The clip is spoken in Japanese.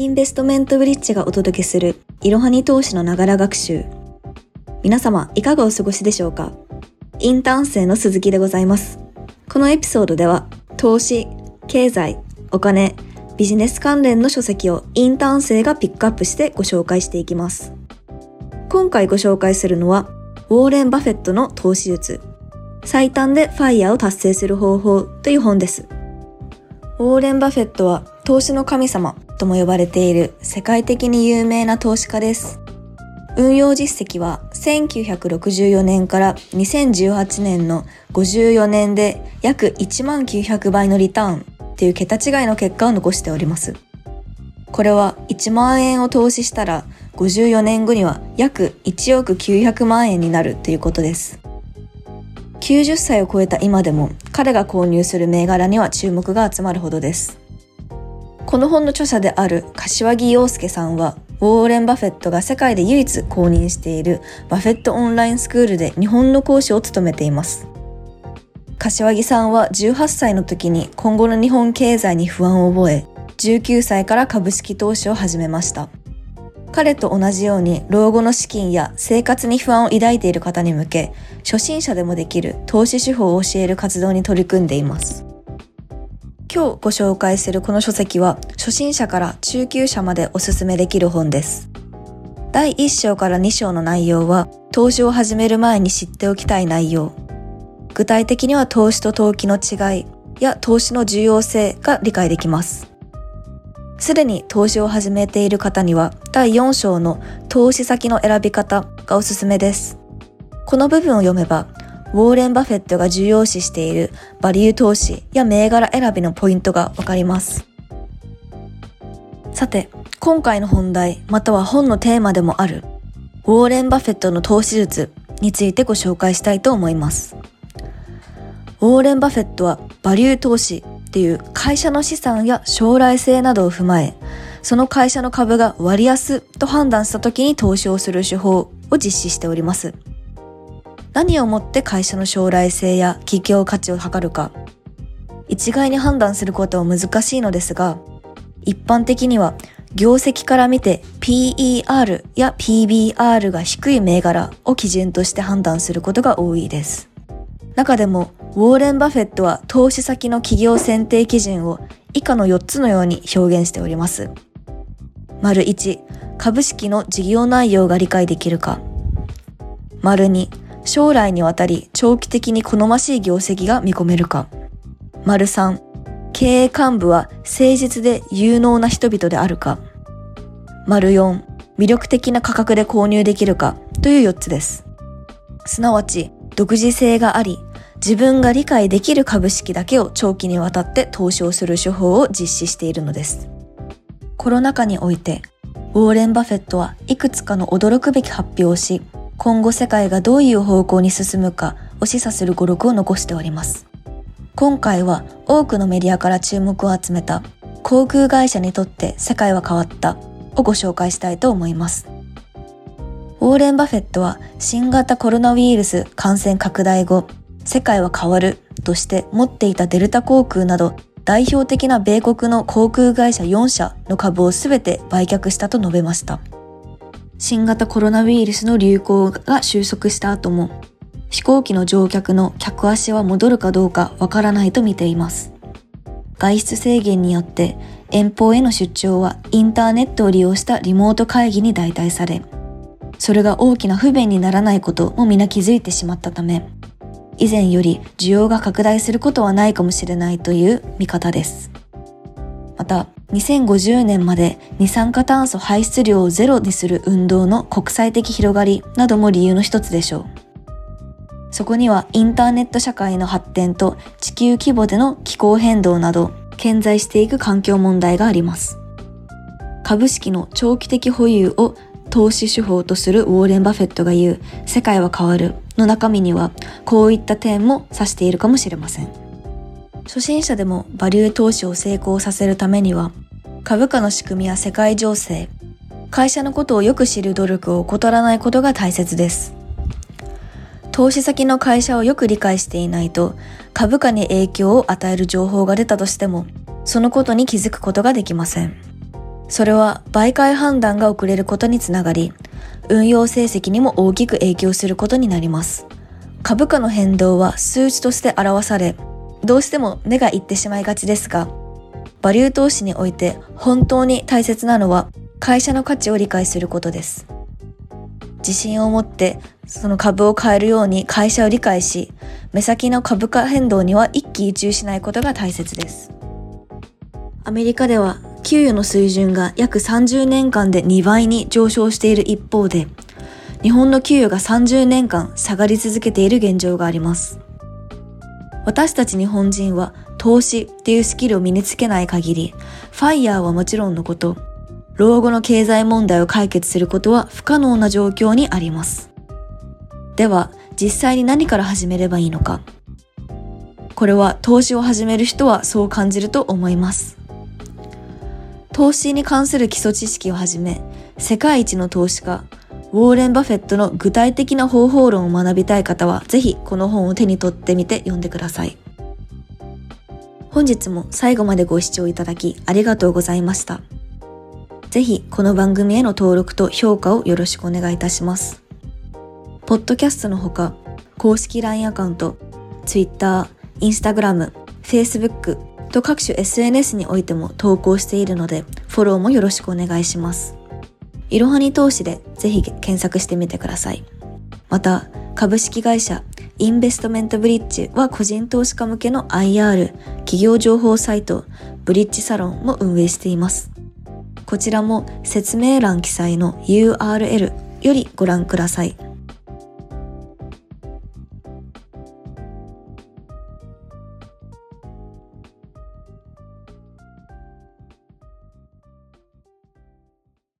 インベストメントブリッジがお届けするいろはに投資のながら学習。皆様、いかがお過ごしでしょうか？インターン生の鈴木でございます。このエピソードでは、投資、経済、お金、ビジネス関連の書籍をインターン生がピックアップしてご紹介していきます。今回ご紹介するのは、ウォーレン・バフェットの投資術、最短でファイヤーを達成する方法という本です。ウォーレン・バフェットは投資の神様とも呼ばれている世界的に有名な投資家です。運用実績は1964年から2018年の54年で約1万900倍のリターンっていう桁違いの結果を残しております。これは1万円を投資したら54年後には約1億900万円になるということです。90歳を超えた今でも彼が購入する銘柄には注目が集まるほどです。この本の著者である柏木陽介さんは、ウォーレン・バフェットが世界で唯一公認しているバフェットオンラインスクールで日本の講師を務めています。柏木さんは18歳の時に今後の日本経済に不安を覚え、19歳から株式投資を始めました。彼と同じように老後の資金や生活に不安を抱いている方に向け、初心者でもできる投資手法を教える活動に取り組んでいます。今日ご紹介するこの書籍は初心者から中級者までおすすめできる本です。第1章から2章の内容は投資を始める前に知っておきたい内容。具体的には投資と投機の違いや投資の重要性が理解できます。すでに投資を始めている方には第4章の投資先の選び方がおすすめです。この部分を読めば、ウォーレン・バフェットが重要視しているバリュー投資や銘柄選びのポイントがわかります。さて、今回の本題または本のテーマでもあるウォーレン・バフェットの投資術についてご紹介したいと思います。ウォーレン・バフェットはバリュー投資っていう会社の資産や将来性などを踏まえ、その会社の株が割安と判断した時に投資をする手法を実施しております。何をもって会社の将来性や企業価値を測るか、一概に判断することは難しいのですが、一般的には業績から見て PER や PBR が低い銘柄を基準として判断することが多いです。中でもウォーレン・バフェットは投資先の企業選定基準を以下の4つのように表現しております。丸1、株式の事業内容が理解できるか。丸2、将来にわたり長期的に好ましい業績が見込めるか。丸3、経営幹部は誠実で有能な人々であるか。丸4、魅力的な価格で購入できるかという4つです。すなわち、独自性があり、自分が理解できる株式だけを長期にわたって投資をする手法を実施しているのです。コロナ禍において、ウォーレン・バフェットはいくつかの驚くべき発表をし、今後世界がどういう方向に進むかを示唆する語録を残しております。今回は多くのメディアから注目を集めた航空会社にとって世界は変わったをご紹介したいと思います。ウォーレン・バフェットは新型コロナウイルス感染拡大後、世界は変わるとして持っていたデルタ航空など代表的な米国の航空会社4社の株を全て売却したと述べました。新型コロナウイルスの流行が収束した後も飛行機の乗客の客足は戻るかどうかわからないと見ています。外出制限によって遠方への出張はインターネットを利用したリモート会議に代替され、それが大きな不便にならないことも皆気づいてしまったため、以前より需要が拡大することはないかもしれないという見方です。2050年まで二酸化炭素排出量をゼロにする運動の国際的広がりなども理由の一つでしょう。そこにはインターネット社会の発展と地球規模での気候変動など顕在していく環境問題があります。株式の長期的保有を投資手法とするウォーレン・バフェットが言う世界は変わるの中身にはこういった点も指しているかもしれません。初心者でもバリュー投資を成功させるためには株価の仕組みや世界情勢、会社のことをよく知る努力を怠らないことが大切です。投資先の会社をよく理解していないと株価に影響を与える情報が出たとしてもそのことに気づくことができません。それは媒介判断が遅れることにつながり、運用成績にも大きく影響することになります。株価の変動は数値として表され、どうしても目がいってしまいがちですが、バリュー投資において本当に大切なのは会社の価値を理解することです。自信を持ってその株を買えるように会社を理解し、目先の株価変動には一喜一憂しないことが大切です。アメリカでは給与の水準が約30年間で2倍に上昇している一方で、日本の給与が30年間下がり続けている現状があります。私たち日本人は投資っていうスキルを身につけない限り、ファイヤーはもちろんのこと、老後の経済問題を解決することは不可能な状況にあります。では、実際に何から始めればいいのか。これは投資を始める人はそう感じると思います。投資に関する基礎知識をはじめ、世界一の投資家、ウォーレン・バフェットの具体的な方法論を学びたい方は、ぜひこの本を手に取ってみて読んでください。本日も最後までご視聴いただきありがとうございました。ぜひこの番組への登録と評価をよろしくお願いいたします。ポッドキャストのほか、公式 LINE アカウント、Twitter、Instagram、Facebook と各種 SNS においても投稿しているので、フォローもよろしくお願いします。いろはに投資でぜひ検索してみてください。また、株式会社インベストメントブリッジは個人投資家向けの IR 企業情報サイトブリッジサロンも運営しています。こちらも説明欄記載の URL よりご覧ください。